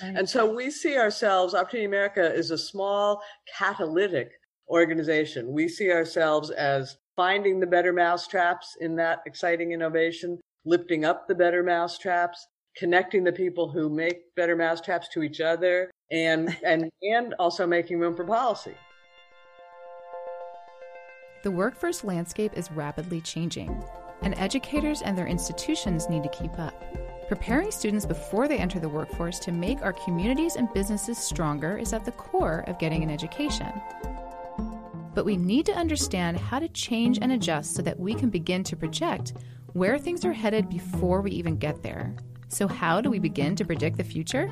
And so we see ourselves, Opportunity America is a small catalytic organization. We see ourselves as finding the better mousetraps in that exciting innovation, lifting up the better mousetraps, connecting the people who make better mousetraps to each other, and and and also making room for policy. The workforce landscape is rapidly changing, and educators and their institutions need to keep up. Preparing students before they enter the workforce to make our communities and businesses stronger is at the core of getting an education. But we need to understand how to change and adjust so that we can begin to project where things are headed before we even get there. So, how do we begin to predict the future?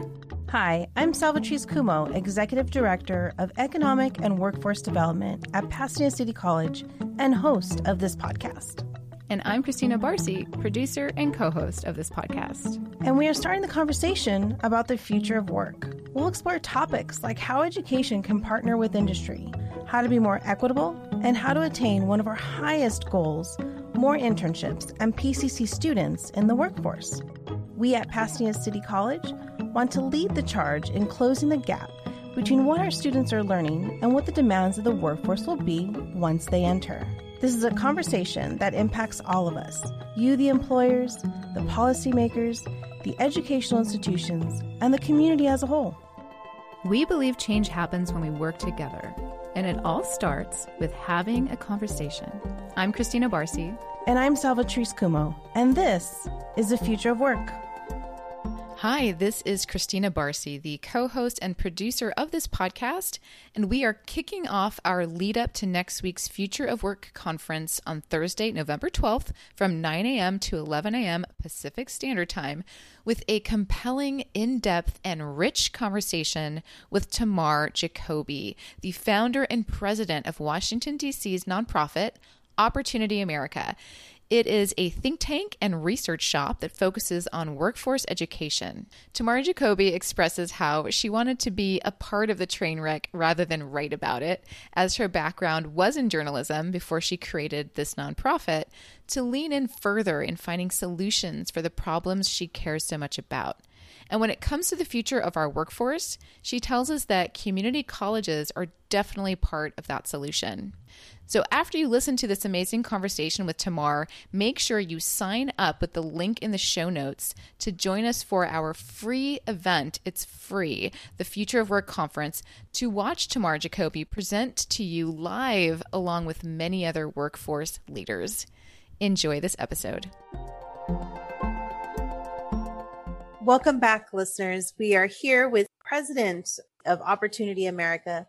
Hi, I'm Salvatrice Cummo, Executive Director of Economic and Workforce Development at Pasadena City College and host of this podcast. And I'm Christina Barcy, producer and co host of this podcast. And we are starting the conversation about the future of work. We'll explore topics like how education can partner with industry, how to be more equitable, and how to attain one of our highest goals more internships and PCC students in the workforce. We at Pasadena City College want to lead the charge in closing the gap between what our students are learning and what the demands of the workforce will be once they enter. This is a conversation that impacts all of us you, the employers, the policymakers, the educational institutions, and the community as a whole. We believe change happens when we work together, and it all starts with having a conversation. I'm Christina Barcy. And I'm Salvatrice Cummo, and this is The Future of Work. Hi, this is Christina Barcy, the co host and producer of this podcast, and we are kicking off our lead up to next week's Future of Work conference on Thursday, November 12th from 9 a.m. to 11 a.m. Pacific Standard Time with a compelling, in depth, and rich conversation with Tamar Jacoby, the founder and president of Washington, D.C.'s nonprofit, Opportunity America. It is a think tank and research shop that focuses on workforce education. Tamara Jacoby expresses how she wanted to be a part of the train wreck rather than write about it, as her background was in journalism before she created this nonprofit, to lean in further in finding solutions for the problems she cares so much about. And when it comes to the future of our workforce, she tells us that community colleges are definitely part of that solution. So, after you listen to this amazing conversation with Tamar, make sure you sign up with the link in the show notes to join us for our free event. It's free, the Future of Work Conference, to watch Tamar Jacoby present to you live along with many other workforce leaders. Enjoy this episode. Welcome back, listeners. We are here with President of Opportunity America,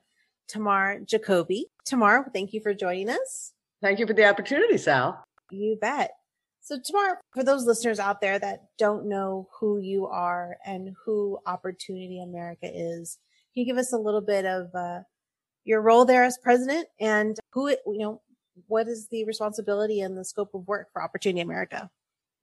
Tamar Jacoby. Tamar, thank you for joining us. Thank you for the opportunity, Sal. You bet. So, Tamar, for those listeners out there that don't know who you are and who Opportunity America is, can you give us a little bit of uh, your role there as president and who, it, you know, what is the responsibility and the scope of work for Opportunity America?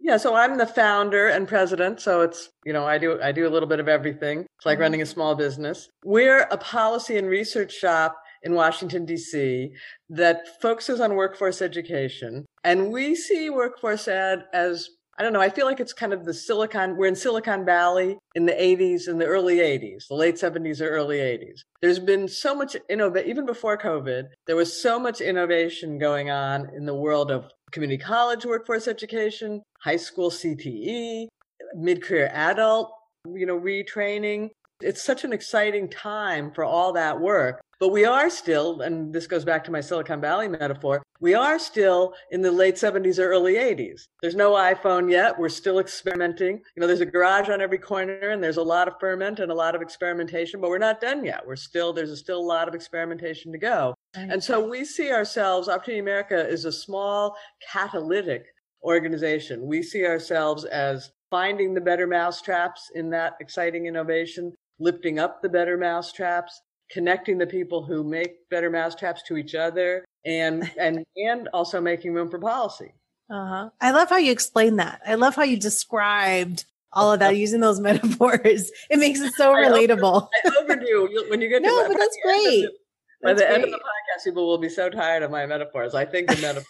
Yeah, so I'm the founder and president. So it's, you know, I do I do a little bit of everything. It's like mm-hmm. running a small business. We're a policy and research shop in Washington D.C. that focuses on workforce education, and we see workforce ed as I don't know. I feel like it's kind of the Silicon. We're in Silicon Valley in the 80s, in the early 80s, the late 70s or early 80s. There's been so much innovation, even before COVID. There was so much innovation going on in the world of community college workforce education, high school CTE, mid-career adult, you know, retraining. It's such an exciting time for all that work. But we are still, and this goes back to my Silicon Valley metaphor, we are still in the late 70s or early 80s. There's no iPhone yet. We're still experimenting. You know, there's a garage on every corner and there's a lot of ferment and a lot of experimentation, but we're not done yet. We're still, there's still a lot of experimentation to go. And so we see ourselves, Opportunity America is a small catalytic organization. We see ourselves as finding the better mousetraps in that exciting innovation, lifting up the better mousetraps, connecting the people who make better mousetraps to each other, and and and also making room for policy. Uh-huh. I love how you explain that. I love how you described all of that using those metaphors. It makes it so relatable. I, over, I overdo when you get no, but that's great. By the end of the podcast, people will be so tired of my metaphors. I think the metaphor,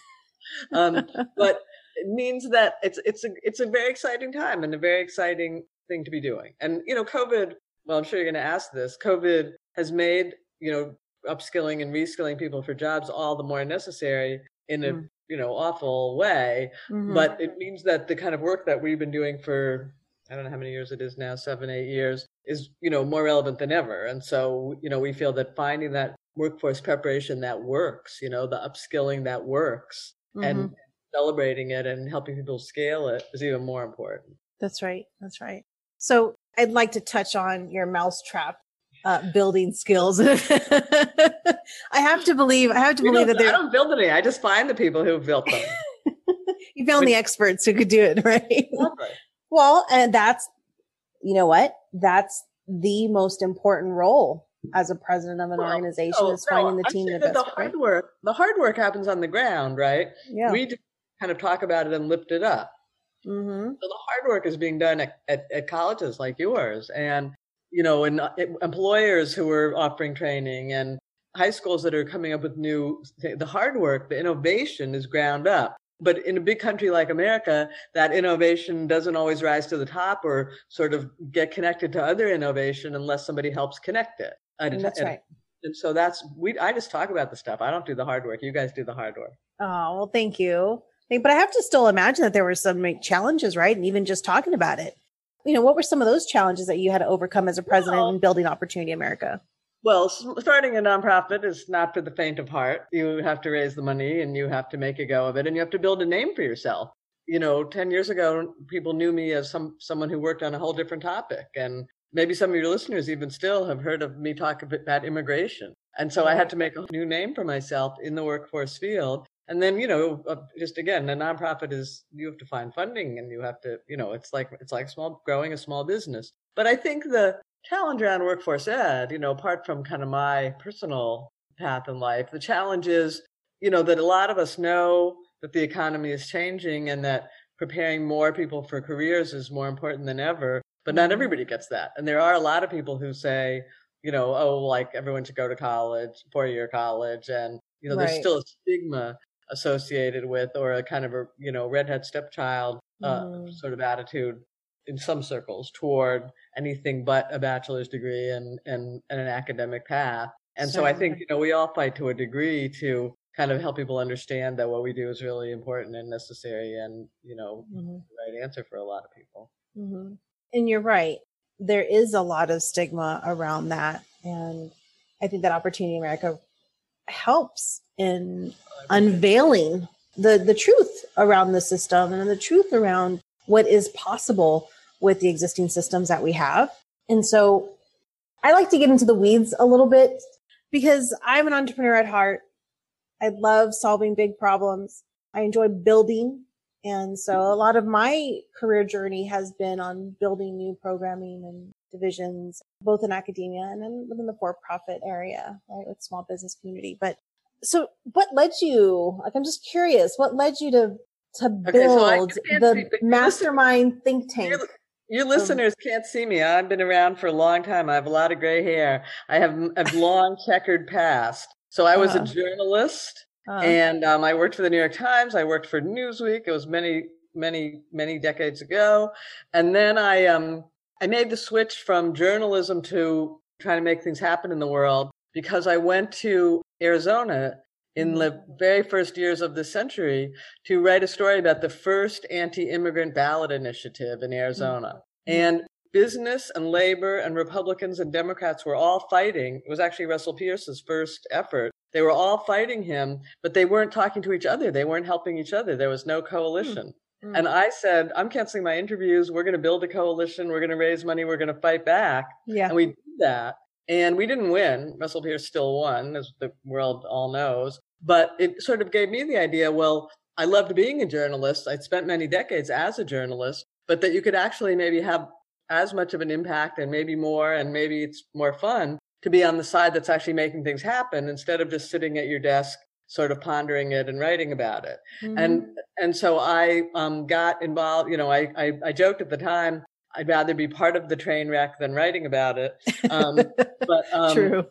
um, but it means that it's it's a it's a very exciting time and a very exciting thing to be doing. And you know, COVID well, I'm sure you're going to ask this. COVID has made, you know, upskilling and reskilling people for jobs all the more necessary in a, mm. you know, awful way. Mm-hmm. But it means that the kind of work that we've been doing for, I don't know how many years it is now, seven, eight years, is, you know, more relevant than ever. And so, you know, we feel that finding that workforce preparation that works, you know, the upskilling that works mm-hmm. and celebrating it and helping people scale it is even more important. That's right. That's right. So I'd like to touch on your mousetrap uh, building skills. I have to believe. I have to believe that they I don't build any. I just find the people who built them. you found Which, the experts who could do it, right? Exactly. Well, and that's you know what? That's the most important role as a president of an well, organization no, is finding no, the team that the hard right? work. The hard work happens on the ground, right? Yeah. We kind of talk about it and lift it up. Mm-hmm. So the hard work is being done at, at, at colleges like yours, and you know, and uh, employers who are offering training, and high schools that are coming up with new. The hard work, the innovation, is ground up. But in a big country like America, that innovation doesn't always rise to the top or sort of get connected to other innovation unless somebody helps connect it. And, that's right. And so that's we. I just talk about the stuff. I don't do the hard work. You guys do the hard work. Oh well, thank you. But I have to still imagine that there were some challenges, right? And even just talking about it, you know, what were some of those challenges that you had to overcome as a president well, in building Opportunity America? Well, starting a nonprofit is not for the faint of heart. You have to raise the money and you have to make a go of it and you have to build a name for yourself. You know, 10 years ago, people knew me as some, someone who worked on a whole different topic. And maybe some of your listeners even still have heard of me talk about immigration. And so I had to make a new name for myself in the workforce field. And then, you know, uh, just again, a nonprofit is you have to find funding and you have to, you know, it's like it's like small growing a small business. But I think the challenge around workforce ed, you know, apart from kind of my personal path in life, the challenge is, you know, that a lot of us know that the economy is changing and that preparing more people for careers is more important than ever. But not mm-hmm. everybody gets that. And there are a lot of people who say, you know, oh, like everyone should go to college, four year college. And, you know, right. there's still a stigma associated with or a kind of a you know redhead stepchild uh, mm. sort of attitude in some circles toward anything but a bachelor's degree and and, and an academic path and so i think you know we all fight to a degree to kind of help people understand that what we do is really important and necessary and you know mm-hmm. the right answer for a lot of people mm-hmm. and you're right there is a lot of stigma around that and i think that opportunity america helps in unveiling the the truth around the system and the truth around what is possible with the existing systems that we have. And so I like to get into the weeds a little bit because I'm an entrepreneur at heart. I love solving big problems. I enjoy building. And so a lot of my career journey has been on building new programming and divisions, both in academia and then within the for-profit area, right, with small business community. But so what led you, like, I'm just curious, what led you to, to build okay, so the mastermind think tank? Your, your listeners um, can't see me. I've been around for a long time. I have a lot of gray hair. I have a long checkered past. So I was uh, a uh-huh. journalist uh, and um, I worked for the New York Times. I worked for Newsweek. It was many, many, many decades ago. And then I, um, I made the switch from journalism to trying to make things happen in the world because I went to Arizona in the mm-hmm. very first years of the century to write a story about the first anti-immigrant ballot initiative in Arizona. Mm-hmm. And business and labor and Republicans and Democrats were all fighting. It was actually Russell Pearce's first effort. They were all fighting him, but they weren't talking to each other. They weren't helping each other. There was no coalition. Mm-hmm. Mm. And I said, I'm canceling my interviews. We're going to build a coalition. We're going to raise money. We're going to fight back. Yeah. And we did that. And we didn't win. Russell Pearce still won, as the world all knows. But it sort of gave me the idea well, I loved being a journalist. I'd spent many decades as a journalist, but that you could actually maybe have as much of an impact and maybe more, and maybe it's more fun to be on the side that's actually making things happen instead of just sitting at your desk sort of pondering it and writing about it. Mm-hmm. And and so I um, got involved. You know, I, I, I joked at the time I'd rather be part of the train wreck than writing about it. Um, but um, true.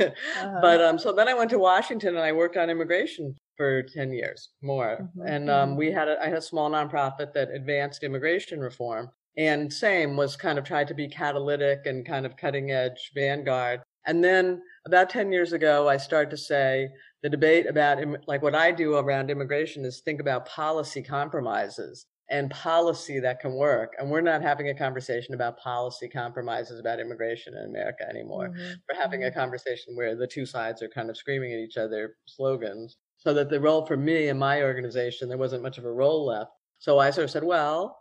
uh-huh. But um, so then I went to Washington and I worked on immigration for ten years more. Mm-hmm. And um, mm-hmm. we had a, I had a small nonprofit that advanced immigration reform. and same was kind of tried to be catalytic and kind of cutting edge vanguard. And then about 10 years ago, I started to say the debate about like what I do around immigration is think about policy compromises and policy that can work. And we're not having a conversation about policy compromises about immigration in America anymore. Mm-hmm. We're having a mm-hmm. conversation where the two sides are kind of screaming at each other slogans. So that the role for me and my organization, there wasn't much of a role left. So I sort of said, well,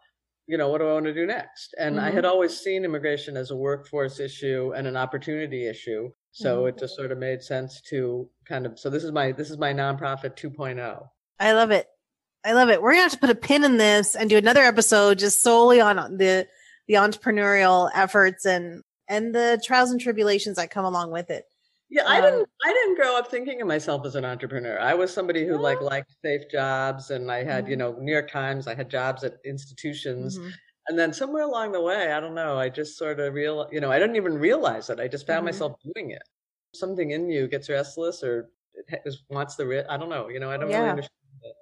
you know, what do I want to do next? And mm-hmm. I had mm-hmm. always seen immigration as a workforce issue and an opportunity issue. So mm-hmm. it just sort of made sense to kind of so this is my this is my nonprofit 2.0. I love it. I love it. We're gonna have to put a pin in this and do another episode just solely on the the entrepreneurial efforts and and the trials and tribulations that come along with it. Yeah, I didn't. I didn't grow up thinking of myself as an entrepreneur. I was somebody who like liked safe jobs, and I had, mm-hmm. you know, New York Times. I had jobs at institutions, mm-hmm. And then somewhere along the way, I don't know. I just sort of real, you know, I didn't even realize it. I just found mm-hmm. myself doing it. Something in you gets restless, or it wants the. I don't know. You know, I don't yeah. really understand it.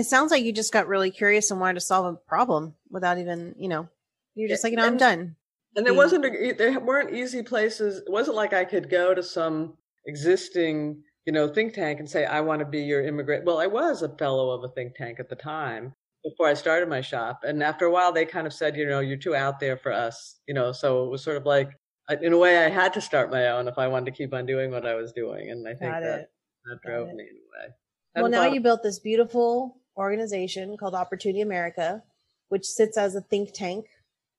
It sounds like you just got really curious and wanted to solve a problem without even, you know, you're just like, you know, I'm done. And there wasn't a, there weren't easy places. It wasn't like I could go to some existing, you know, think tank and say, I want to be your immigrant. Well, I was a fellow of a think tank at the time before I started my shop. And after a while, they kind of said, you know, you're too out there for us, you know, so it was sort of like, in a way, I had to start my own if I wanted to keep on doing what I was doing. And I think that, that drove me in a way. Well, now you built this beautiful organization called Opportunity America, which sits as a think tank,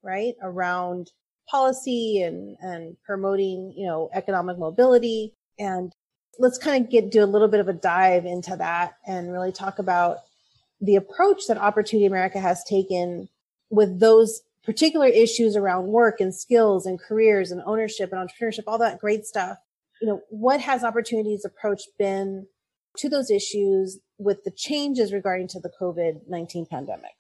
right, around policy and and promoting you know economic mobility and let's kind of get do a little bit of a dive into that and really talk about the approach that opportunity america has taken with those particular issues around work and skills and careers and ownership and entrepreneurship all that great stuff you know what has opportunities approach been to those issues with the changes regarding to the covid-19 pandemic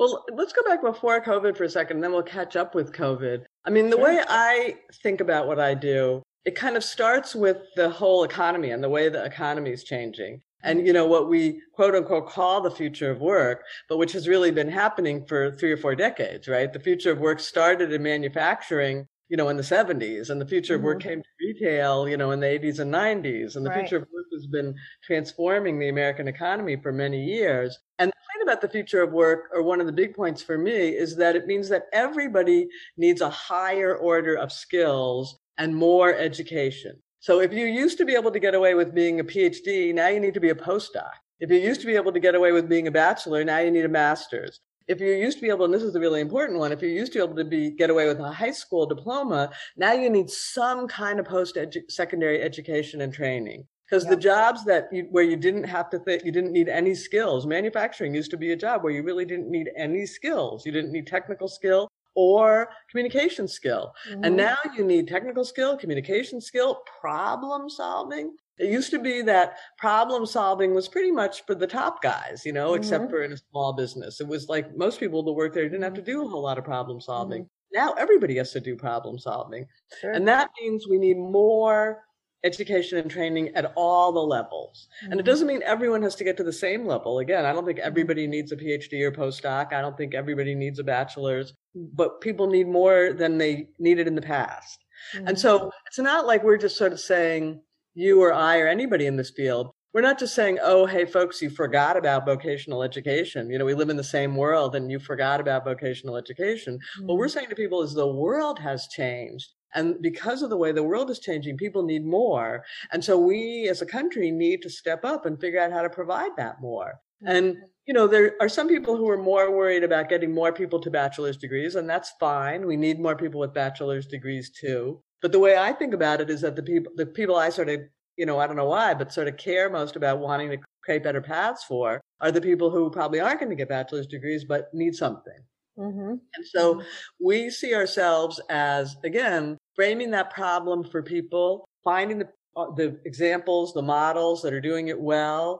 well, let's go back before COVID for a second, and then we'll catch up with COVID. I mean, the sure. way I think about what I do, it kind of starts with the whole economy and the way the economy is changing. And, you know, what we quote unquote call the future of work, but which has really been happening for three or four decades, right? The future of work started in manufacturing you know, in the 70s, and the future mm-hmm. of work mm-hmm. came to retail, you know, in the 80s and 90s, and the right. future of work has been transforming the American economy for many years. And the point about the future of work, or one of the big points for me, is that it means that everybody needs a higher order of skills and more education. So if you used to be able to get away with being a PhD, now you need to be a postdoc. If you used to be able to get away with being a bachelor, now you need a master's if you used to be able, and this is the really important one, if you used to be able to be get away with a high school diploma, now you need some kind of post secondary education and training. Because yeah. the jobs that you, where you didn't have to think, you didn't need any skills. Manufacturing used to be a job where you really didn't need any skills. You didn't need technical skill or communication skill. Mm-hmm. And now you need technical skill, communication skill, problem solving. It used to be that problem solving was pretty much for the top guys, you know, mm-hmm. except for in a small business. It was like most people that work there didn't have to do a whole lot of problem solving. Mm-hmm. Now everybody has to do problem solving. Sure. And that means we need more education and training at all the levels. Mm-hmm. And it mm-hmm. doesn't mean everyone has to get to the same level. Again, I don't think mm-hmm. everybody needs a PhD or postdoc. I don't think everybody needs a bachelor's, but people need more than they needed in the past. Mm-hmm. And so it's not like we're just sort of saying, you or I or anybody in this field, we're not just saying, oh, hey, folks, you forgot about vocational education. You know, we live in the same world and you forgot about vocational education. Mm-hmm. What we're saying to people is the world has changed. And because of the way the world is changing, people need more. And so we as a country need to step up and figure out how to provide that more. Mm-hmm. And, you know, there are some people who are more worried about getting more people to bachelor's degrees, and that's fine. We need more people with bachelor's degrees too. But the way I think about it is that the people, the people I sort of, you know, I don't know why, but sort of care most about wanting to create better paths for are the people who probably aren't going to get bachelor's degrees, but need something. Mm-hmm. And so mm-hmm. we see ourselves as, again, framing that problem for people, finding the, uh, the examples, the models that are doing it well,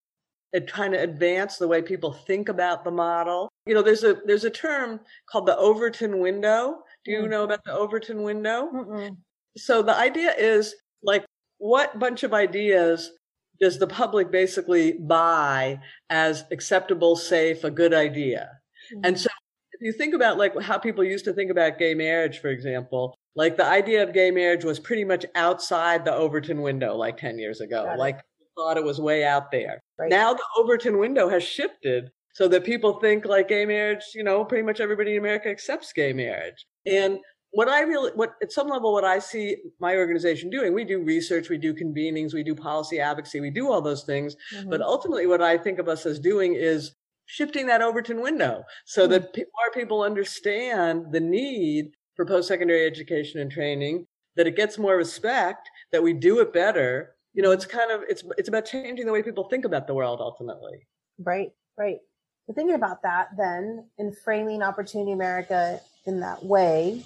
and trying to advance the way people think about the model. You know, there's a there's a term called the Overton window. Do you mm. know about the Overton window? So the idea is like, what bunch of ideas does the public basically buy as acceptable, safe, a good idea? Mm-hmm. And so if you think about like how people used to think about gay marriage, for example, like the idea of gay marriage was pretty much outside the Overton window like 10 years ago. Like thought it was way out there. Right. Now the Overton window has shifted so that people think like gay marriage, you know, pretty much everybody in America accepts gay marriage. And what I really, what at some level, what I see my organization doing, we do research, we do convenings, we do policy advocacy, we do all those things. Mm-hmm. But ultimately, what I think of us as doing is shifting that Overton window so mm-hmm. that more people understand the need for post-secondary education and training, that it gets more respect, that we do it better. You know, it's kind of it's it's about changing the way people think about the world ultimately. Right, right. So thinking about that, then and framing Opportunity America in that way,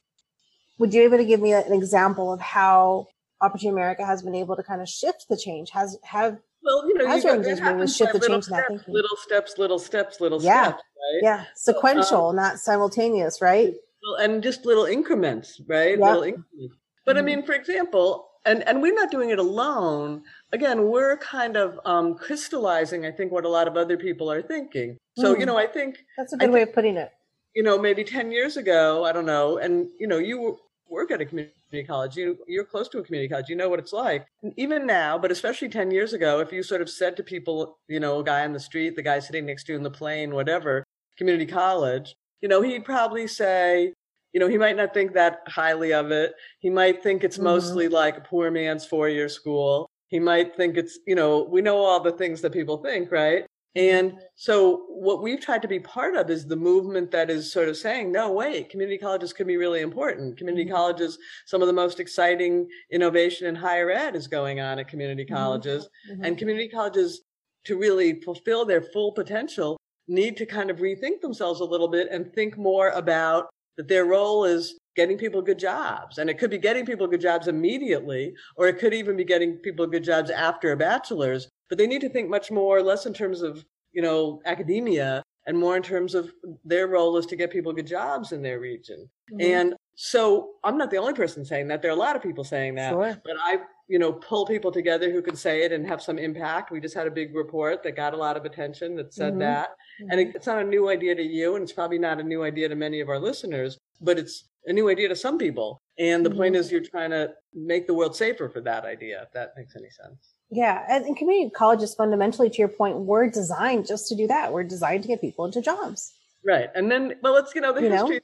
would you be able to give me an example of how Opportunity America has been able to kind of shift the change? Has have well, you know, has your engagement with shift the change steps, that thinking? Little steps, little steps, little yeah. steps, right? Yeah, sequential, um, not simultaneous, right? And just little increments, right? Little increments. But mm-hmm. I mean, for example, and and we're not doing it alone. Again, we're kind of um, crystallizing, I think, what a lot of other people are thinking. So, mm. you know, I think that's a good way of putting it. You know, maybe ten years ago, I don't know, and you know, you work at a community college. You you're close to a community college. You know what it's like. And even now, but especially ten years ago, if you sort of said to people, you know, a guy on the street, the guy sitting next to you in the plane, whatever, community college, you know, he'd probably say, you know, he might not think that highly of it. He might think it's mm-hmm. mostly like a poor man's four year school. He might think it's, you know, we know all the things that people think, right? And so what we've tried to be part of is the movement that is sort of saying, no, wait, community colleges can be really important. Community mm-hmm. colleges, some of the most exciting innovation in higher ed is going on at community mm-hmm. colleges. Mm-hmm. And community colleges, to really fulfill their full potential, need to kind of rethink themselves a little bit and think more about that their role is getting people good jobs. And it could be getting people good jobs immediately, or it could even be getting people good jobs after a bachelor's but they need to think much more, less in terms of, you know, academia and more in terms of their role is to get people good jobs in their region. Mm-hmm. And so I'm not the only person saying that. There are a lot of people saying that. Sure. But I, you know, pull people together who can say it and have some impact. We just had a big report that got a lot of attention that said mm-hmm. that. Mm-hmm. And it, it's not a new idea to you, and it's probably not a new idea to many of our listeners, but it's a new idea to some people. And the point mm-hmm. is, you're trying to make the world safer for that idea, if that makes any sense. Yeah. And, community colleges, fundamentally, to your point, were designed just to do that. We're designed to get people into jobs. Right. And then, well, it's, you know, the you history. Know?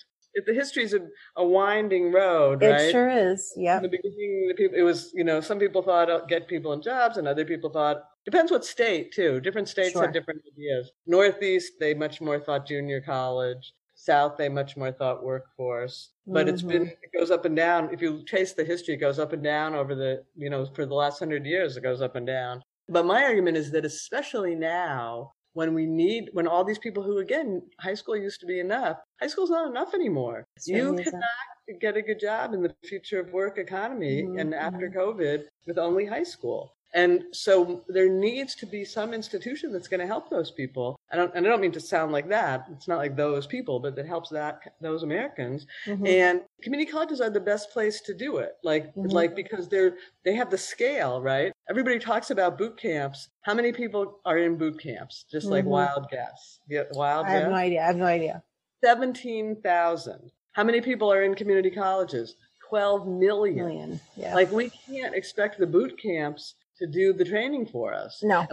The history is a, a, winding road, right? It sure is. Yeah. In the beginning, the people, it was, you know, some people thought oh, get people in jobs, and other people thought depends what state too. Different states sure. have different ideas. Northeast, they much more thought junior college. South, they much more thought workforce. But mm-hmm. it's been, mm-hmm. it goes up and down. If you trace the history, it goes up and down over the, you know, for the last hundred years, it goes up and down. But my argument is that especially now, when we need, when all these people who, again, high school used to be enough, high school's not enough anymore. you cannot get a good job in the future of work economy mm-hmm. and after mm-hmm. COVID with only high school. And so there needs to be some institution that's going to help those people. I don't, and I don't mean to sound like that. It's not like those people, but it helps that those Americans. Mm-hmm. And community colleges are the best place to do it. Like, mm-hmm. like because they're they have the scale, right? Everybody talks about boot camps. How many people are in boot camps? Just like mm-hmm. wild guess. Yeah, wild. I have guess? no idea. I have no idea. Seventeen thousand. How many people are in community colleges? 12 million. million. Yeah. Like we can't expect the boot camps to do the training for us. No.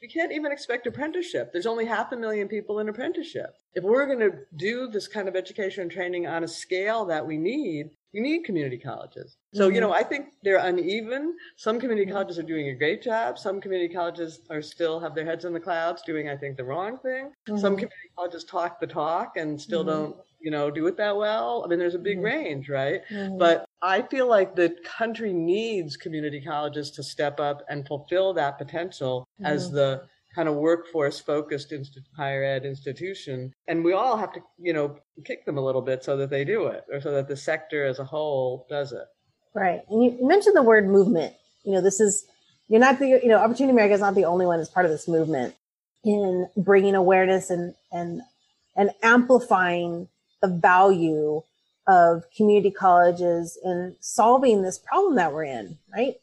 We, we can't even expect apprenticeship. There's only half a million people in apprenticeship. If we're going to do this kind of education and training on a scale that we need, you need community colleges. So, mm-hmm. you know, I think they're uneven. Some community mm-hmm. colleges are doing a great job. Some community colleges are still have their heads in the clouds doing, I think, the wrong thing. Mm-hmm. Some community colleges talk the talk and still mm-hmm. don't you know, do it that well. I mean, there's a big mm-hmm. range, right? Mm-hmm. But I feel like the country needs community colleges to step up and fulfill that potential mm-hmm. as the kind of workforce focused inst- higher ed institution. And we all have to, you know, kick them a little bit so that they do it or so that the sector as a whole does it. Right. And you mentioned the word movement. You know, this is, you're not the, you know, Opportunity America is not the only one that's part of this movement in bringing awareness and, and, and amplifying the value of community colleges in solving this problem that we're in, right?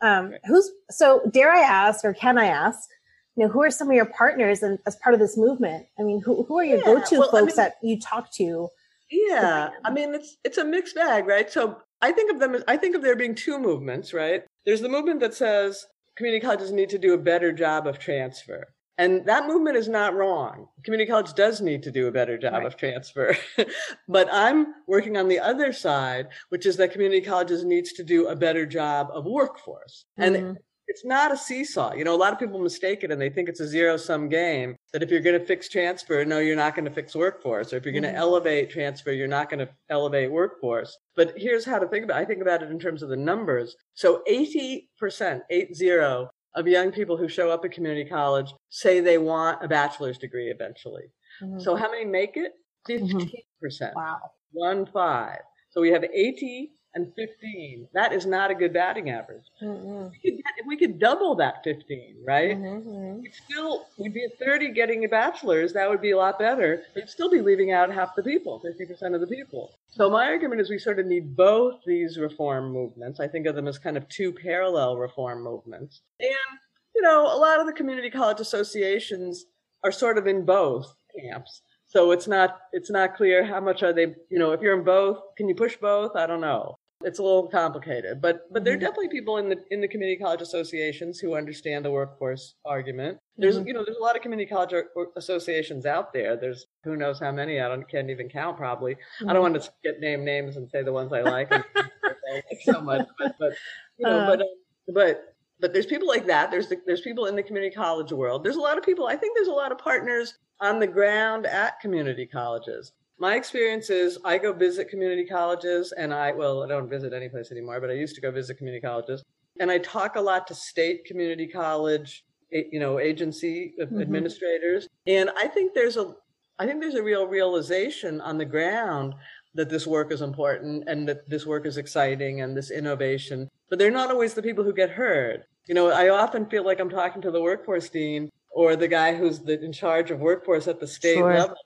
Um, who's so dare I ask, or can I ask, you know, who are some of your partners and as part of this movement? I mean, who, who are your Yeah, go-to well, I folks mean- that you talk to? Yeah, I mean it's it's a mixed bag, right? So I think of them as I think of there being two movements, right? There's the movement that says community colleges need to do a better job of transfer. And that movement is not wrong. Community college does need to do a better job Right. of transfer. but I'm working on the other side, which is that community colleges needs to do a better job of workforce. And Mhm. it's not a seesaw. You know, a lot of people mistake it and they think it's a zero sum game that if you're going to fix transfer, no, you're not going to fix workforce. Or if you're going Mhm. to elevate transfer, you're not going to elevate workforce. But here's how to think about it. I think about it in terms of the numbers. So 80%, eight zero of young people who show up at community college say they want a bachelor's degree eventually. Mhm. So how many make it? Mhm. 15%. wow. One five. So we have 80 and 15. That is not a good batting average Mhm. we could get, if we could double that 15, right? Mhm. Mhm. We'd still, we'd be at 30 getting a bachelor's. That would be a lot better. We'd still be leaving out half the people, 50% of the people. So my argument is we sort of need both these reform movements. I think of them as kind of two parallel reform movements. And, you know, a lot of the community college associations are sort of in both camps. So it's not, it's not clear how much are they, you know, if you're in both, can you push both? I don't know it's a little complicated, but but there are Mhm. definitely people in the in the community college associations who understand the workforce argument. There's Mhm. you know there's a lot of community college associations out there. There's who knows how many. I don't can't even count probably. I don't want to get name names and say the ones I like and I like so much, but but you know Uh. but um, but but there's people like that. There's the, there's people in the community college world. There's a lot of people. I think there's a lot of partners on the ground at community colleges. My experience is I go visit community colleges and I, well, I don't visit any place anymore, but I used to go visit community colleges. And I talk a lot to state community college, you know, agency Mhm. administrators. And I think there's a, I think there's a real realization on the ground that this work is important and that this work is exciting and this innovation, but they're not always the people who get heard. You know, I often feel like I'm talking to the workforce dean or the guy who's the, in charge of workforce at the state Sure. level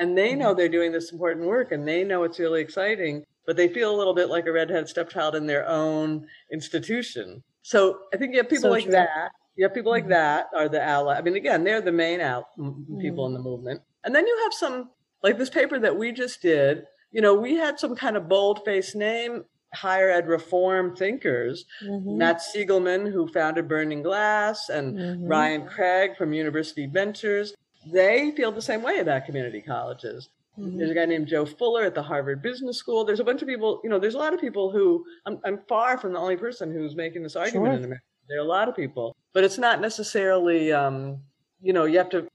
and they know they're doing this important work and they know it's really exciting but they feel a little bit like a redhead stepchild in their own institution so i think you have people So like true. that you have people like Mhm. that are the ally i mean again they're the main out m- people in the movement and then you have some like this paper that we just did you know we had some kind of bold faced name higher ed reform thinkers Mhm. matt sigelman who founded burning glass and Mhm. Ryan Craig from University Ventures, they feel the same way about community colleges. Mhm. There's a guy named Joe Fuller at the Harvard Business School. There's a bunch of people, you know, there's a lot of people who, I'm, I'm far from the only person who's making this argument Sure. in America. There are a lot of people, but it's not necessarily, um, you know, you have to,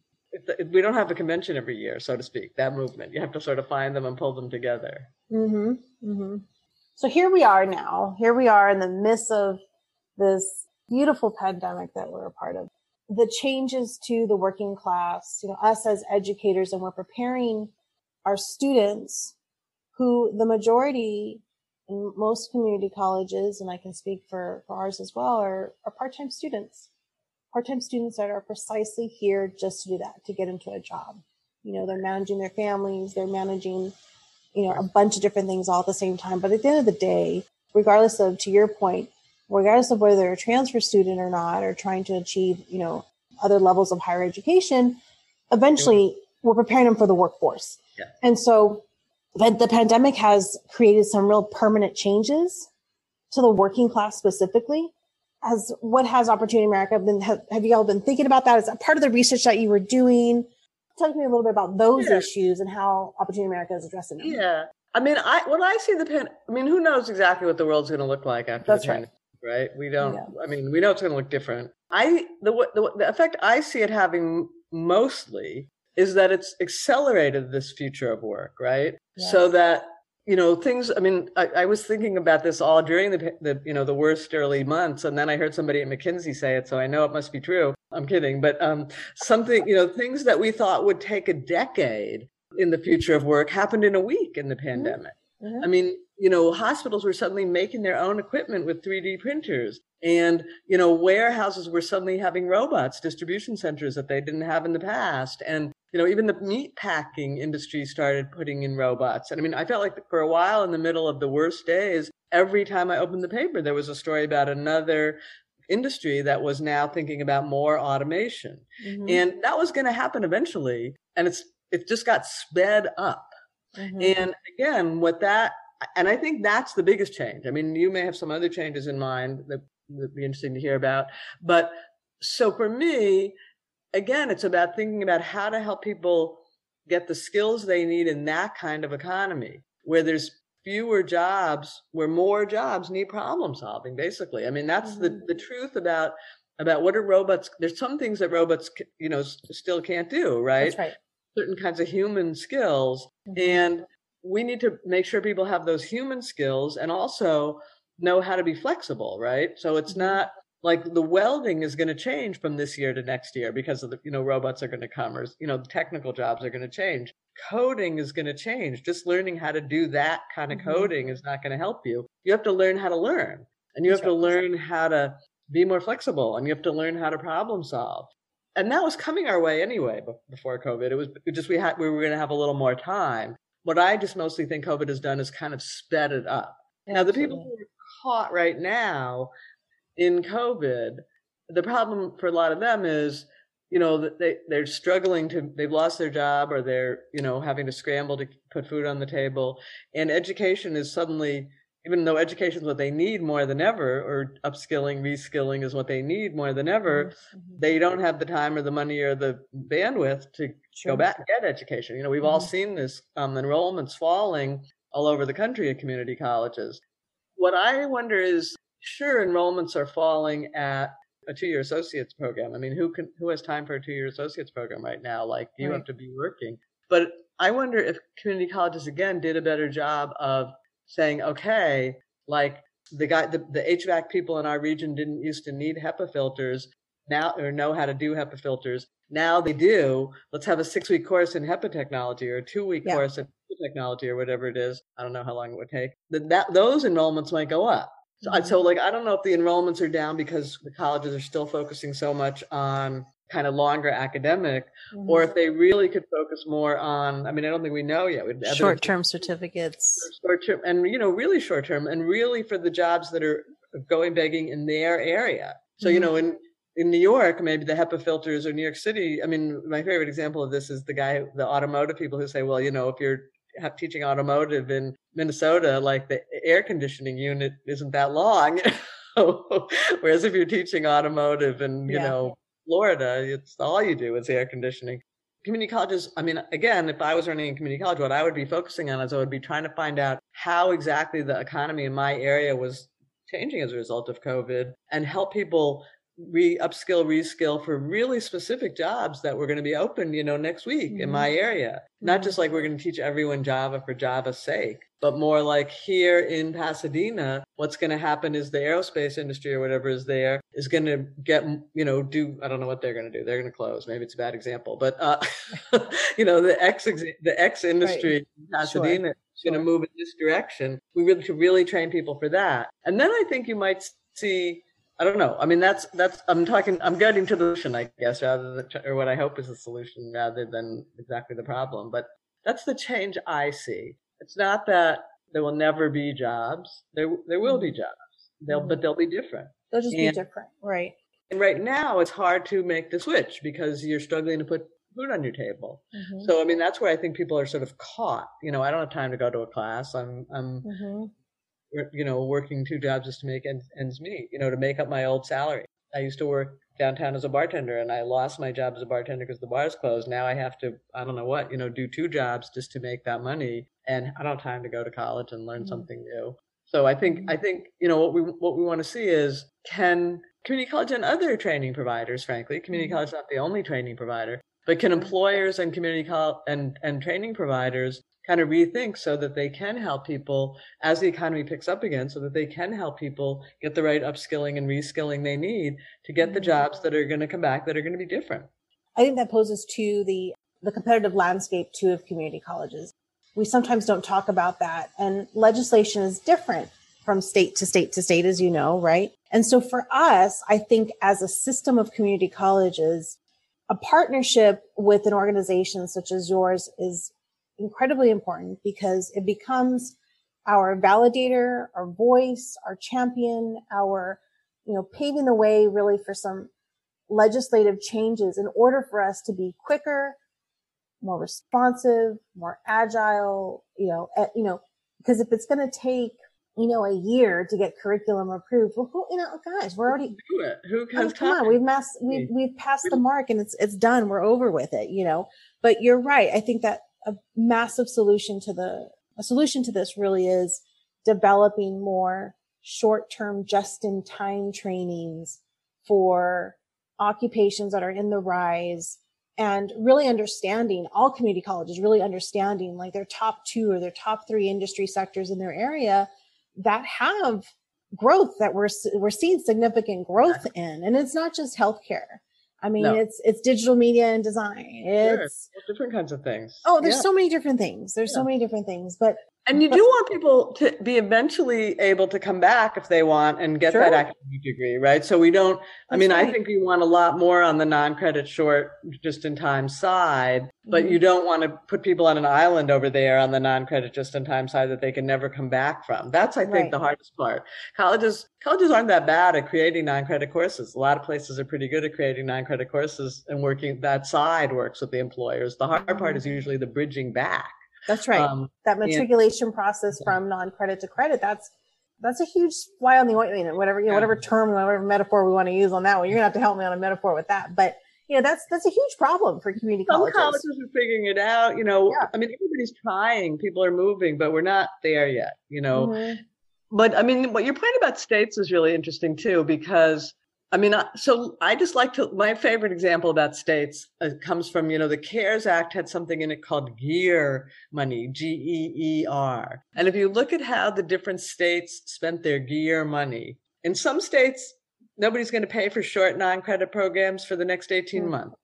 we don't have a convention every year, so to speak, that movement. You have to sort of find them and pull them together. Mm-hmm. Mm-hmm. So here we are now. Here we are in the midst of this beautiful pandemic that we're a part of. The changes to the working class, you know, us as educators, and we're preparing our students who the majority in most community colleges, and I can speak for, for ours as well, are, are part-time students. Part-time students that are precisely here just to do that, to get into a job. You know, they're managing their families, they're managing you know, a bunch of different things all at the same time. But at the end of the day, regardless of, to your point, regardless of whether they're a transfer student or not, or trying to achieve, you know, other levels of higher education, eventually we're preparing them for the workforce. Yeah. And so the pandemic has created some real permanent changes to the working class specifically. As what has Opportunity America been, have, have you all been thinking about that? Is that part of the research that you were doing? Talk to me a little bit about those Yeah. issues and how Opportunity America is addressing them. Yeah. I mean, I when I see the pan, I mean, who knows exactly what the world's going to look like after That's the pandemic, right? We don't. Yeah. I mean, we know it's going to look different. I the, the the effect I see it having mostly is that it's accelerated this future of work, right? So that you know things. I mean, I, I was thinking about this all during the the you know the worst early months, and then I heard somebody at McKinsey say it, so I know it must be true. I'm kidding, but um, something you know things that we thought would take a decade in the future of work happened in a week in the pandemic. Mhm. I mean, you know, hospitals were suddenly making their own equipment with 3D printers. And, you know, warehouses were suddenly having robots, distribution centers that they didn't have in the past. And, you know, even the meat packing industry started putting in robots. And I mean, I felt like for a while in the middle of the worst days, every time I opened the paper, there was a story about another industry that was now thinking about more automation. Mhm. And that was going to happen eventually. And it's, it just got sped up. Mhm. And again, what that, and I think that's the biggest change. I mean, you may have some other changes in mind that would be interesting to hear about. But so for me, again, it's about thinking about how to help people get the skills they need in that kind of economy where there's fewer jobs, where more jobs need problem solving, basically. I mean, that's the, Mhm. the truth about, about what are robots. There's some things that robots, you know, still can't do, right? That's right. Certain kinds of human skills Mhm. and we need to make sure people have those human skills and also know how to be flexible right so it's Mhm. not like the welding is going to change from this year to next year because of the you know robots are going to come or you know the technical jobs are going to change coding is going to change just learning how to do that kind of Mhm. coding is not going to help you you have to learn how to learn and you That's have to learn how to be more flexible and you have to learn how to problem solve and that was coming our way anyway before COVID. It was just we had we were going to have a little more time. What I just mostly think COVID has done is kind of sped it up. Now the people who are caught right now in COVID, the problem for a lot of them is, you know, they they're struggling to they've lost their job or they're you know having to scramble to put food on the table, and education is suddenly even though education is what they need more than ever, or upskilling, reskilling is what they need more than ever, Mhm. they don't have the time or the money or the bandwidth to Sure. go back and get education. You know, we've all Mhm. seen this um, enrollments falling all over the country at community colleges. What I wonder is, sure, enrollments are falling at a two-year associates program. I mean, who can who has time for a two-year associates program right now? Like you have to be working. But I wonder if community colleges again did a better job of saying, okay, like the guy, the, the HVAC people in our region didn't used to need HEPA filters now or know how to do HEPA filters. Now they do. Let's have a six week course in HEPA technology or a two week Yeah. course in HEPA technology or whatever it is. I don't know how long it would take. That, that those enrollments might go up. So, Mhm. so like I don't know if the enrollments are down because the colleges are still focusing so much on kind of longer academic, or Mhm. if they really could focus more on. I mean, I don't think we know yet. Short term certificates. short term and you know really short term and really for the jobs that are going begging in their area so you Mhm. know in in new york maybe the hepa filters or new york city i mean my favorite example of this is the guy the automotive people who say well you know if you're have, teaching automotive in minnesota like the air conditioning unit isn't that long whereas if you're teaching automotive and, you Yeah. know florida it's all you do is air conditioning. Community colleges i mean again if i was running a community college what i would be focusing on is i would be trying to find out how exactly the economy in my area was changing as a result of covid and help people re upskill reskill for really specific jobs that were going to be open you know next week in Mhm. my area. Not Mhm. just like we're going to teach everyone java for java's sake but more like here in pasadena what's going to happen is the aerospace industry or whatever is there is going to get you know do i don't know what they're going to do. They're going to close. Maybe it's a bad example but uh you know the x ex- the x industry in pasadena is going to Sure. move in this direction. We really should really train people for that. And then i think you might see I don't know. I mean, that's that's. I'm talking. I'm getting to the solution, I guess, rather than or what I hope is the solution, rather than exactly the problem. But that's the change I see. It's not that there will never be jobs. There there will be jobs. They'll Mhm. but they'll be different. They'll just be different. Right. And right now, it's hard to make the switch because you're struggling to put food on your table. Mhm. So I mean, that's where I think people are sort of caught. You know, I don't have time to go to a class. I'm I'm Mhm. You know, working two jobs just to make ends, ends meet, you know, to make up my old salary. I used to work downtown as a bartender and I lost my job as a bartender because the bars closed. Now I have to, I don't know what, you know, do two jobs just to make that money. And I don't have time to go to college and learn Mhm. something new. So I think, I think, you know, what we, what we want to see is can community college and other training providers, frankly, community Mhm. college is not the only training provider, but can employers and community college and, and training providers kind of rethink so that they can help people as the economy picks up again so that they can help people get the right upskilling and reskilling they need to get the Mhm. jobs that are going to come back that are going to be different I think that poses to the the competitive landscape too of community colleges. We sometimes don't talk about that, and legislation is different from state to state to state, as you know, right? And so for us, I think as a system of community colleges, a partnership with an organization such as yours is incredibly important because it becomes our validator, our voice, our champion, our you know, paving the way really for some legislative changes in order for us to be quicker, more responsive, more agile, you know, at, you know, because if it's going to take, you know, a year to get curriculum approved, well, who, you know, guys, we're already do it. Who I mean, has come on, we've mass, we've, we've passed the mark and it's, it's done. We're over with it, you know, but you're right. I think that a massive solution to the, a solution to this really is developing more short-term, just-in-time trainings for occupations that are in the rise and really understanding all community colleges really understanding like their top two or their top three industry sectors in their area that have growth that we're we're seeing significant growth in and it's not just healthcare i mean No. it's it's digital media and design Sure. it's different kinds of things. oh there's Yeah. so many different things there's so many different things but And you do want people to be eventually able to come back if they want and get that academic degree, right? So we don't, I mean, I think we want a lot more on the non credit short, just in time side, but Mhm. you don't want to put people on an island over there on the non credit, just in time side that they can never come back from. That's, I think, Right. the hardest part. Colleges, colleges aren't that bad at creating non credit courses. A lot of places are pretty good at creating non credit courses and working that side works with the employers. The hard part is usually the bridging back. That's right Um, that matriculation process from non-credit to credit that's that's a huge fly on the ointment and whatever you know whatever term whatever metaphor we want to use on that one you're gonna have to help me on a metaphor with that but you know that's that's a huge problem for community some colleges, colleges are figuring it out. You know, Yeah. I mean, everybody's trying. People are moving, but we're not there yet. You know, Mhm. but I mean, what your point about states is really interesting too, because I mean, so I just like to. My favorite example about states uh, comes from you know the CARES Act had something in it called GEER money, G E E R, and if you look at how the different states spent their GEER money, in some states nobody's going to pay for short non-credit programs for the next 18 Mm. months.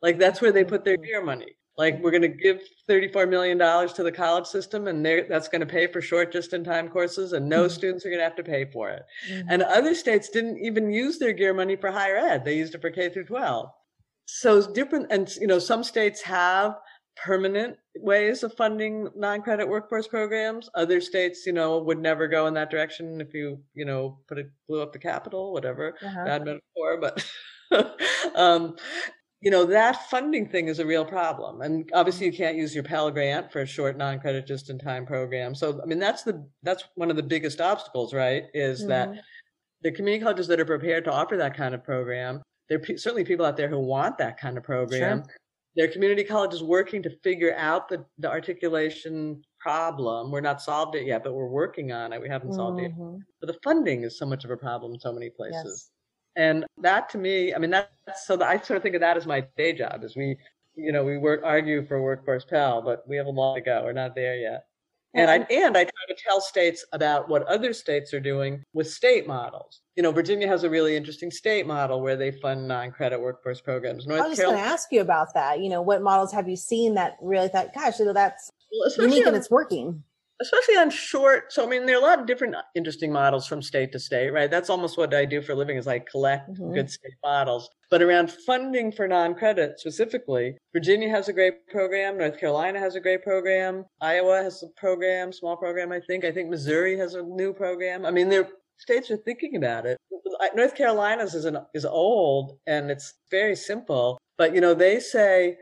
Like that's where they put their Mhm. GEER money. Like we're going to give $34 million to the college system and that's going to pay for short just-in-time courses and no Mhm. students are going to have to pay for it. Mhm. And other states didn't even use their GEER money for higher ed. They used it for K through 12. So different. And, you know, some states have permanent ways of funding non-credit workforce programs. Other states, you know, would never go in that direction if you, you know, put it, blew up the Capitol, whatever Uh-huh. bad metaphor, but um, you know that funding thing is a real problem, and obviously you can't use your Pell Grant for a short non-credit just-in-time program. So I mean that's the that's one of the biggest obstacles, right? Is that Mhm. the community colleges that are prepared to offer that kind of program, there are certainly people out there who want that kind of program. There are community colleges working to figure out the, the articulation problem. We're not solved it yet, but we're working on it. We haven't solved it. Mhm. But the funding is so much of a problem in so many places. Yes. And that to me, I mean, that's so that I sort of think of that as my day job. Is we, you know, we work argue for workforce Pell, but we have a long to go. We're not there yet. And I and I try to tell states about what other states are doing with state models. You know, Virginia has a really interesting state model where they fund non-credit workforce programs. I was just going to ask you about that. You know, what models have you seen that really thought, gosh, you know, that's well, unique and it's working? Especially on short so i mean there are a lot of different interesting models from state to state right? That's almost what i do for a living is i collect Mhm. good state models. But around funding for non-credit specifically virginia has a great program north carolina has a great program iowa has a program small program i think. I think missouri has a new program. I mean their states are thinking about it. North carolina's is an, is old and it's very simple but you know they say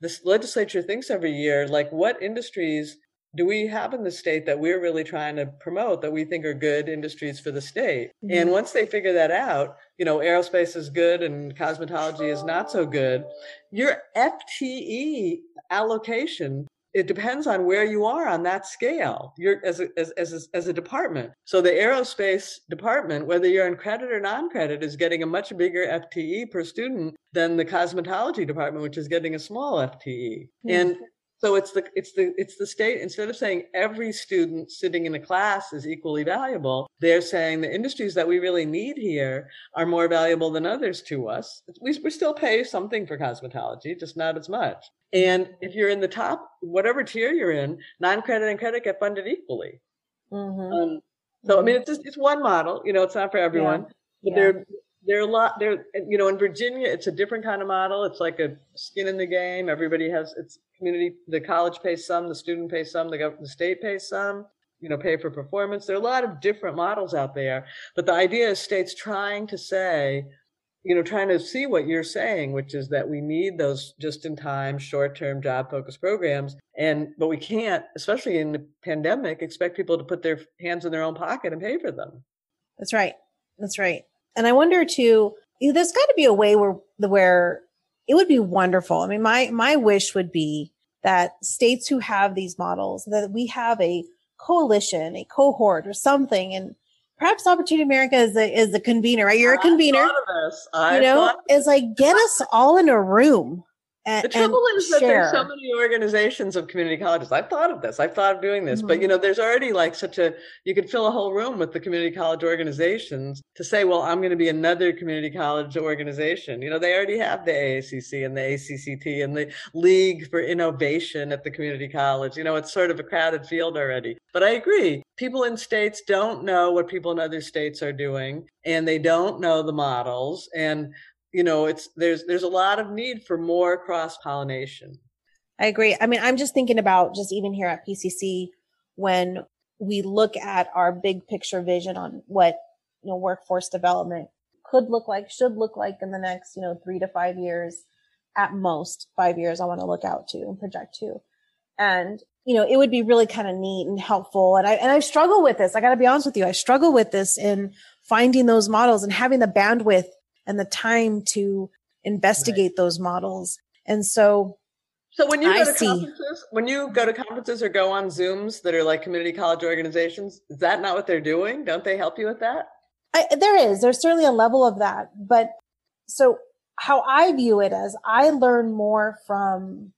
this legislature thinks every year like what industries do we have in the state that we're really trying to promote that we think are good industries for the state? Mhm. And once they figure that out, you know, aerospace is good and cosmetology is not so good. Your FTE allocation it depends on where you are on that scale. You're as a, as as a, as a department. So the aerospace department, whether you're in credit or non-credit, is getting a much bigger FTE per student than the cosmetology department, which is getting a small FTE. Hmm. And so it's the it's the it's the state instead of saying every student sitting in a class is equally valuable, they're saying the industries that we really need here are more valuable than others to us. We we still pay something for cosmetology, just not as much. And if you're in the top, whatever tier you're in, non-credit and credit get funded equally. Mhm. Um, so I mean, it's just, it's one model. You know, it's not for everyone, but Yeah. there there are a lot there. You know, in Virginia, it's a different kind of model. It's like a skin in the game. Everybody has it's community. The college pays some, the student pays some, the the state pays some. you know, pay for performance. There are a lot of different models out there, but the idea is states trying to say, you know, trying to see what you're saying, which is that we need those just in time, short term job focused programs. And, but we can't, especially in the pandemic, expect people to put their hands in their own pocket and pay for them. That's right. That's right. And I wonder too, there's got to be a way where, where it would be wonderful. I mean, my, my wish would be that states who have these models, that we have a coalition, a cohort or something. And perhaps Opportunity America is the, is the convener, right? You're a convener. I you know, it's like get us all in a room and, the trouble is that there's so many organizations of community colleges. I've thought of this. I've thought of doing this, mm-hmm. but you know, there's already like such a you could fill a whole room with the community college organizations to say, well, I'm going to be another community college organization. You know, they already have the AACC and the ACCT and the League for Innovation at the community college. You know, it's sort of a crowded field already. But I agree. People in states don't know what people in other states are doing, and they don't know the models. And you know it's there's there's a lot of need for more cross pollination i agree. I mean i'm just thinking about just even here at pcc when we look at our big picture vision on what you know workforce development could look like should look like in the next you know three to five years at most five years i want to look out to and project to. And you know it would be really kind of neat and helpful and i and i struggle with this i got to be honest with you i struggle with this in finding those models and having the bandwidth and the time to investigate right. those models. And so so when you I go to see. conferences, when you go to conferences or go on Zooms that are like community college organizations, is that not what they're doing? Don't they help you with that? I, there is. There's certainly a level of that, but so how I view it as I learn more from.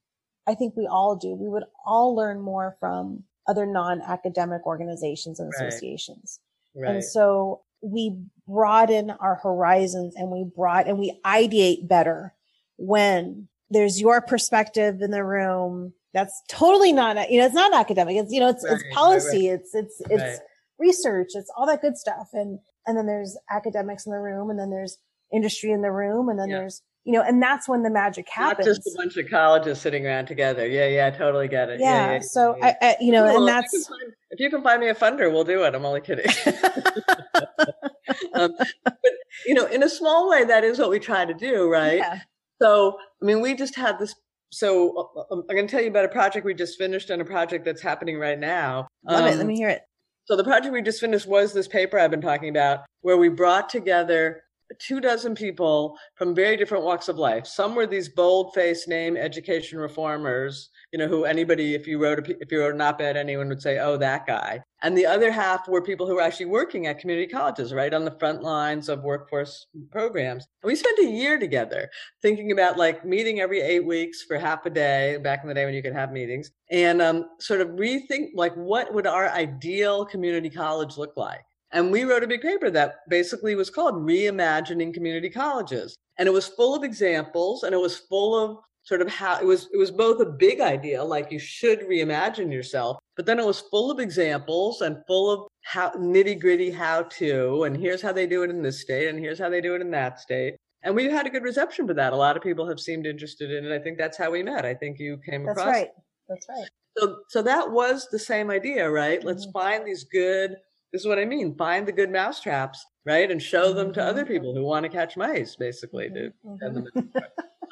I think we all do. We would all learn more from other non-academic organizations and associations. Right. Right. And so we broaden our horizons and we broad and we ideate better when there's your perspective in the room. That's totally not, you know, it's not academic. It's, you know, it's, right, it's policy. Right, right. It's, it's, it's research. It's all that good stuff. And, and then there's academics in the room and then there's industry in the room and then yeah. there's, you know, and that's when the magic happens. Not just a bunch of colleges sitting around together. Yeah, yeah, I totally get it. Yeah. yeah, yeah so, I, I, you know, and that's. If you, find, if you, can find me a funder, we'll do it. I'm only kidding. um, but, you know, in a small way, that is what we try to do, right? Yeah. So, I mean, we just had this. So, uh, uh, I'm going to tell you about a project we just finished and a project that's happening right now. Love um, it. Let me hear it. So, the project we just finished was this paper I've been talking about, where we brought together two dozen people from very different walks of life. Some were these bold-faced name education reformers, you know, who anybody, if you wrote a, if you wrote an op-ed, anyone would say, "Oh, that guy." And the other half were people who were actually working at community colleges, right on the front lines of workforce programs. And we spent a year together thinking about like meeting every eight weeks for half a day. Back in the day when you could have meetings, and um, sort of rethink like what would our ideal community college look like and we wrote a big paper that basically was called Reimagining Community Colleges. And it was full of examples and it was full of sort of how it was it was both a big idea like you should reimagine yourself but then it was full of examples and full of how nitty gritty how to and here's how they do it in this state and here's how they do it in that state and we had a good reception for that a lot of people have seemed interested in it i think that's how we met i think you came across that's across right that's right so so that was the same idea right mm-hmm. let's find these good this is what I mean. Find the good mousetraps, right? And show them to other mm-hmm. people who want to catch mice, basically. To mm-hmm.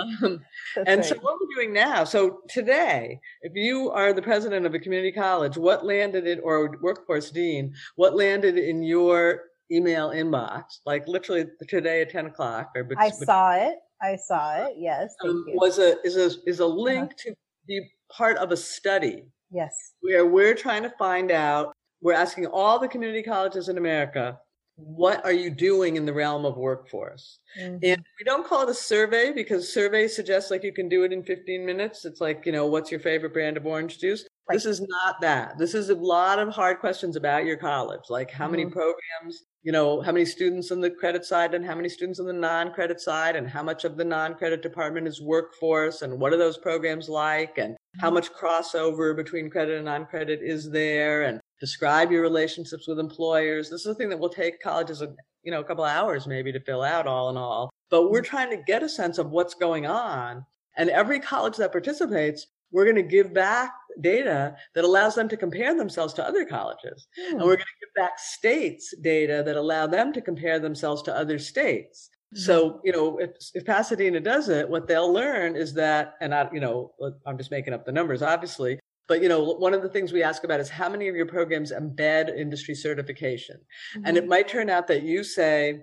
Um, and so what we're doing now, so today, if you are the president of a community college, what landed it or workforce dean, what landed in your email inbox, like literally today at 10 o'clock? Or I saw it. I saw it. Yes. Um, was a is a is a link uh-huh. to be part of a study. Yes. Where we're trying to find out we're asking all the community colleges in America, what are you doing in the realm of workforce? Mm-hmm. And we don't call it a survey because survey suggests like you can do it in 15 minutes. It's like, you know, what's your favorite brand of orange juice? Right. This is not that. This is a lot of hard questions about your college, like how mm-hmm. many programs, you know, how many students on the credit side and how many students on the non-credit side and how much of the non-credit department is workforce and what are those programs like and how mm-hmm. much crossover between credit and non-credit is there and describe your relationships with employers. This is a thing that will take colleges a you know a couple hours maybe to fill out all in all. But we're trying to get a sense of what's going on. And every college that participates, we're going to give back data that allows them to compare themselves to other colleges. Hmm. And we're going to give back states data that allow them to compare themselves to other states. So, hmm. you know, if, if Pasadena does it, what they'll learn is that, and I, you know, I'm just making up the numbers, obviously, but you know, one of the things we ask about is how many of your programs embed industry certification, mm-hmm. and it might turn out that you say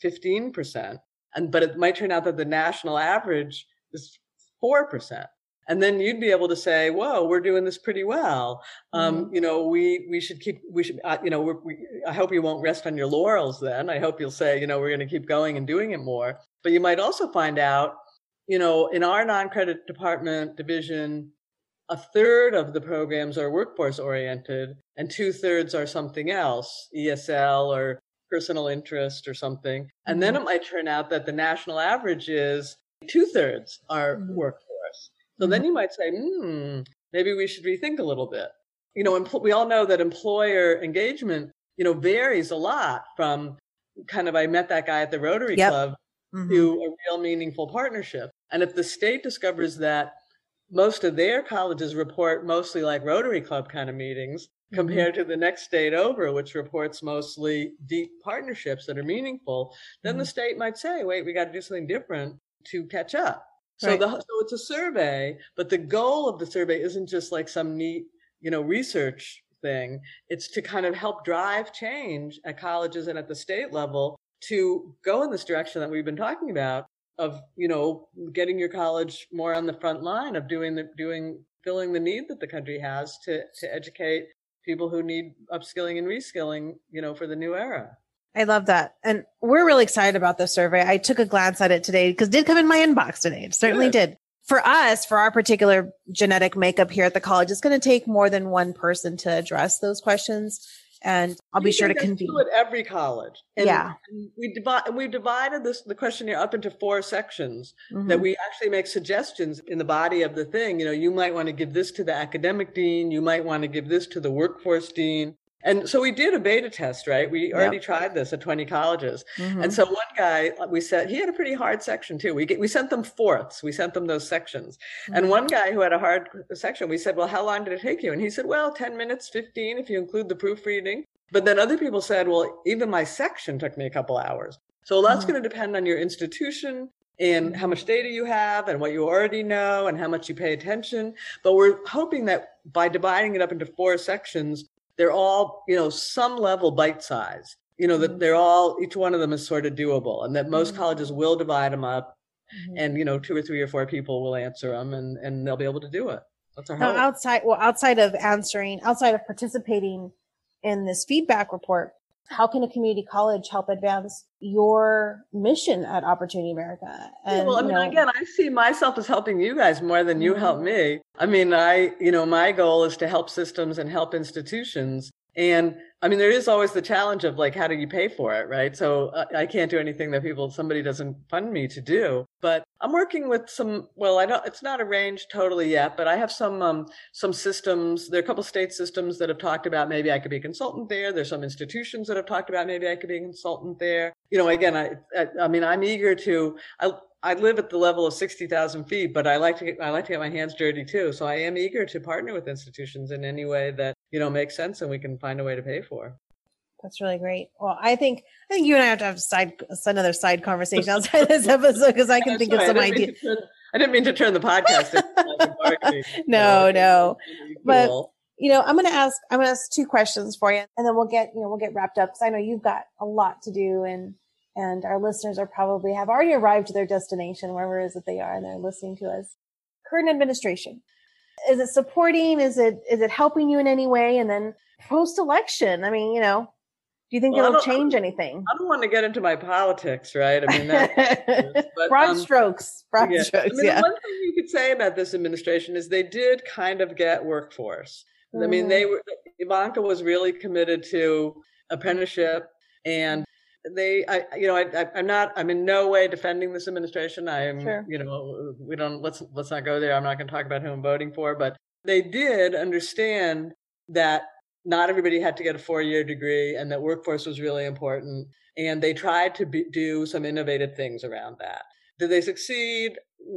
15 percent, and but it might turn out that the national average is four percent. And then you'd be able to say whoa we're doing this pretty well. Um, mm-hmm. you know we we should keep we should uh, you know we, i hope you won't rest on your laurels then. I hope you'll say you know we're going to keep going and doing it more. But you might also find out you know in our non-credit department division a third of the programs are workforce oriented and two thirds are something else esl or personal interest or something and then mm-hmm. it might turn out that the national average is two thirds are mm-hmm. work so then mm-hmm. you might say, hmm, maybe we should rethink a little bit. You know, we all know that employer engagement, you know, varies a lot from kind of, I met that guy at the Rotary yep. Club mm-hmm. to a real meaningful partnership. And if the state discovers that most of their colleges report mostly like Rotary Club kind of meetings mm-hmm. compared to the next state over, which reports mostly deep partnerships that are meaningful, then mm-hmm. the state might say, wait, we got to do something different to catch up. So right. the so it's a survey, but the goal of the survey isn't just like some neat, you know, research thing. It's to kind of help drive change at colleges and at the state level to go in this direction that we've been talking about of, you know, getting your college more on the front line of doing the doing filling the need that the country has to to educate people who need upskilling and reskilling, you know, for the new era. I love that. And we're really excited about this survey. I took a glance at it today because it did come in my inbox today. It certainly Good. did. For us, for our particular genetic makeup here at the college, it's going to take more than one person to address those questions. And I'll be sure to convene. at every college. And yeah. We divide, we've divided this, the questionnaire up into four sections mm-hmm. that we actually make suggestions in the body of the thing. You know, you might want to give this to the academic dean. You might want to give this to the workforce dean. And so we did a beta test, right? We already yep. tried this at 20 colleges. Mm-hmm. And so one guy, we said, he had a pretty hard section too. We, get, we sent them fourths. We sent them those sections. Mm-hmm. And one guy who had a hard section, we said, well, how long did it take you? And he said, well, 10 minutes, 15, if you include the proofreading. But then other people said, well, even my section took me a couple hours. So that's mm-hmm. going to depend on your institution and how much data you have and what you already know and how much you pay attention. But we're hoping that by dividing it up into four sections, they're all, you know, some level bite size, you know, that mm-hmm. they're all, each one of them is sort of doable and that most mm-hmm. colleges will divide them up mm-hmm. and, you know, two or three or four people will answer them and, and they'll be able to do it. That's our now, outside, well, outside of answering, outside of participating in this feedback report, how can a community college help advance your mission at Opportunity America? And, yeah, well, I mean, know, again, I see myself as helping you guys more than you mm-hmm. help me. I mean, I, you know, my goal is to help systems and help institutions. And I mean, there is always the challenge of like, how do you pay for it, right? So uh, I can't do anything that people, somebody doesn't fund me to do. But I'm working with some. Well, I don't. It's not arranged totally yet, but I have some um, some systems. There are a couple state systems that have talked about maybe I could be a consultant there. There's some institutions that have talked about maybe I could be a consultant there. You know, again, I I, I mean, I'm eager to. I, I live at the level of 60,000 feet, but I like to get, I like to get my hands dirty too. So I am eager to partner with institutions in any way that, you know, makes sense and we can find a way to pay for. That's really great. Well, I think I think you and I have to have side another side conversation outside this episode because I can think of some ideas. I didn't mean to turn the podcast. no, no, but you know, I'm going to ask I'm going to ask two questions for you, and then we'll get you know we'll get wrapped up because I know you've got a lot to do, and and our listeners are probably have already arrived to their destination wherever it is that they are, and they're listening to us. Current administration is it supporting? Is it is it helping you in any way? And then post election, I mean, you know, do you think well, it'll change anything? I don't want to get into my politics, right? I mean, that, but, broad um, strokes, broad yeah. strokes. I mean, yeah. one thing you could say about this administration is they did kind of get workforce. Mm. I mean, they mm. were Ivanka was really committed to apprenticeship, and they, I, you know, I, am not, I'm in no way defending this administration. I am, sure. you know, we don't let's let's not go there. I'm not going to talk about who I'm voting for, but they did understand that not everybody had to get a four year degree and that workforce was really important. And they tried to be, do some innovative things around that. Did they succeed?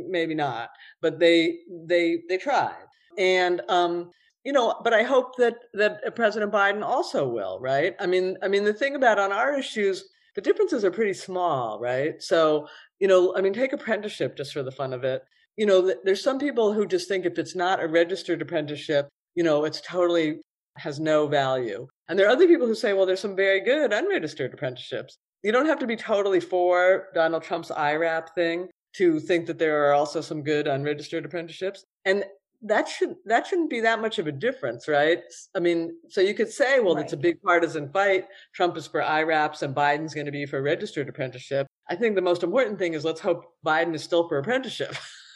Maybe not, but they, they, they tried. and um, you know, but I hope that that President Biden also will, right? I mean, I mean, the thing about on our issues, the differences are pretty small, right? So, you know, I mean, take apprenticeship just for the fun of it. You know, there's some people who just think if it's not a registered apprenticeship, you know, it's totally has no value. And there are other people who say, well, there's some very good unregistered apprenticeships. You don't have to be totally for Donald Trump's IRAP thing to think that there are also some good unregistered apprenticeships. And that should that shouldn't be that much of a difference, right? I mean, so you could say, well, right. it's a big partisan fight. Trump is for IRAPs and Biden's going to be for registered apprenticeship. I think the most important thing is let's hope Biden is still for apprenticeship.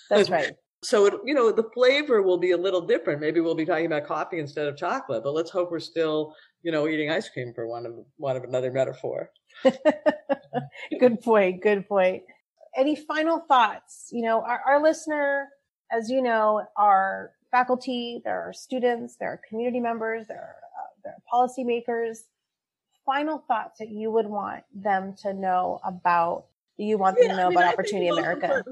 That's right. So it, you know, the flavor will be a little different. Maybe we'll be talking about coffee instead of chocolate, but let's hope we're still, you know, eating ice cream for one of one of another metaphor. good point. Good point. Any final thoughts? You know, our, our listener, as you know, our faculty, there are students, there are community members, there are, uh, there are policymakers. Final thoughts that you would want them to know about, you want them yeah, to know I mean, about I Opportunity America?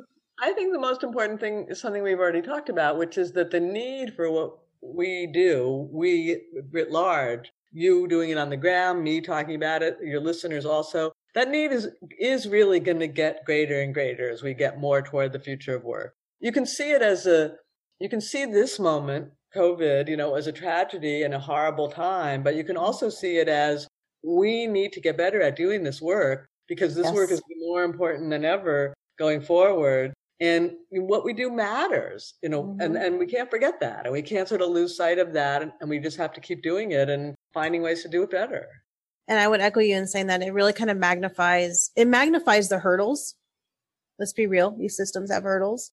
I think the most important thing is something we've already talked about, which is that the need for what we do, we writ large, you doing it on the ground, me talking about it, your listeners also, that need is is really going to get greater and greater as we get more toward the future of work. You can see it as a you can see this moment, COVID, you know, as a tragedy and a horrible time, but you can also see it as we need to get better at doing this work because this yes. work is more important than ever going forward. And what we do matters you know mm-hmm. and and we can't forget that and we can't sort of lose sight of that and, and, we just have to keep doing it and finding ways to do it better. And i would echo you in saying that it really kind of magnifies it magnifies the hurdles. Let's be real these systems have hurdles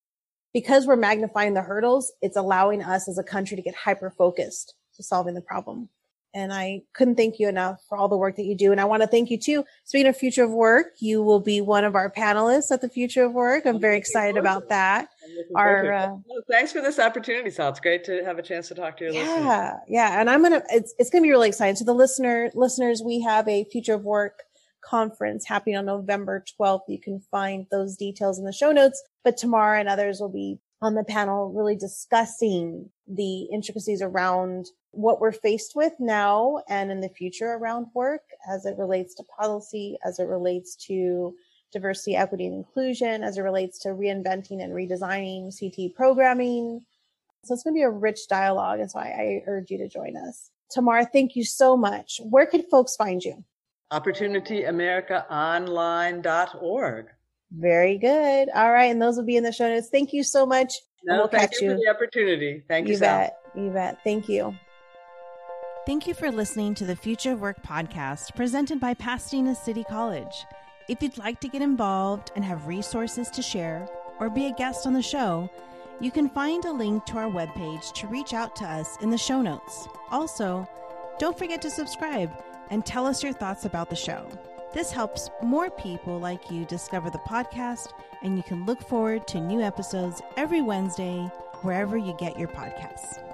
because we're magnifying the hurdles it's allowing us as a country to get hyper focused to solving the problem and I couldn't thank you enough for all the work that you do. And I want to thank you too. Speaking of Future of Work, you will be one of our panelists at the Future of Work. I'm very excited about that. Our, uh, thanks for this opportunity, Sal. It's great to have a chance to talk to your yeah, listeners. Yeah. And I'm going to, it's, it's going to be really exciting. To the listener, listeners, we have a Future of Work conference happening on November 12th. You can find those details in the show notes, but Tamara and others will be on the panel really discussing the intricacies around what we're faced with now and in the future around work as it relates to policy, as it relates to diversity, equity, and inclusion, as it relates to reinventing and redesigning CT programming. So it's going to be a rich dialogue. And so I, I urge you to join us. Tamara, thank you so much. Where can folks find you? OpportunityAmericaOnline.org. Very good. All right. And those will be in the show notes. Thank you so much. No, we'll thank you for the opportunity. Thank you, you bet. You bet. Thank you. Thank you for listening to the Future of Work podcast presented by Pasadena City College. If you'd like to get involved and have resources to share or be a guest on the show, you can find a link to our webpage to reach out to us in the show notes. Also, don't forget to subscribe and tell us your thoughts about the show. This helps more people like you discover the podcast, and you can look forward to new episodes every Wednesday wherever you get your podcasts.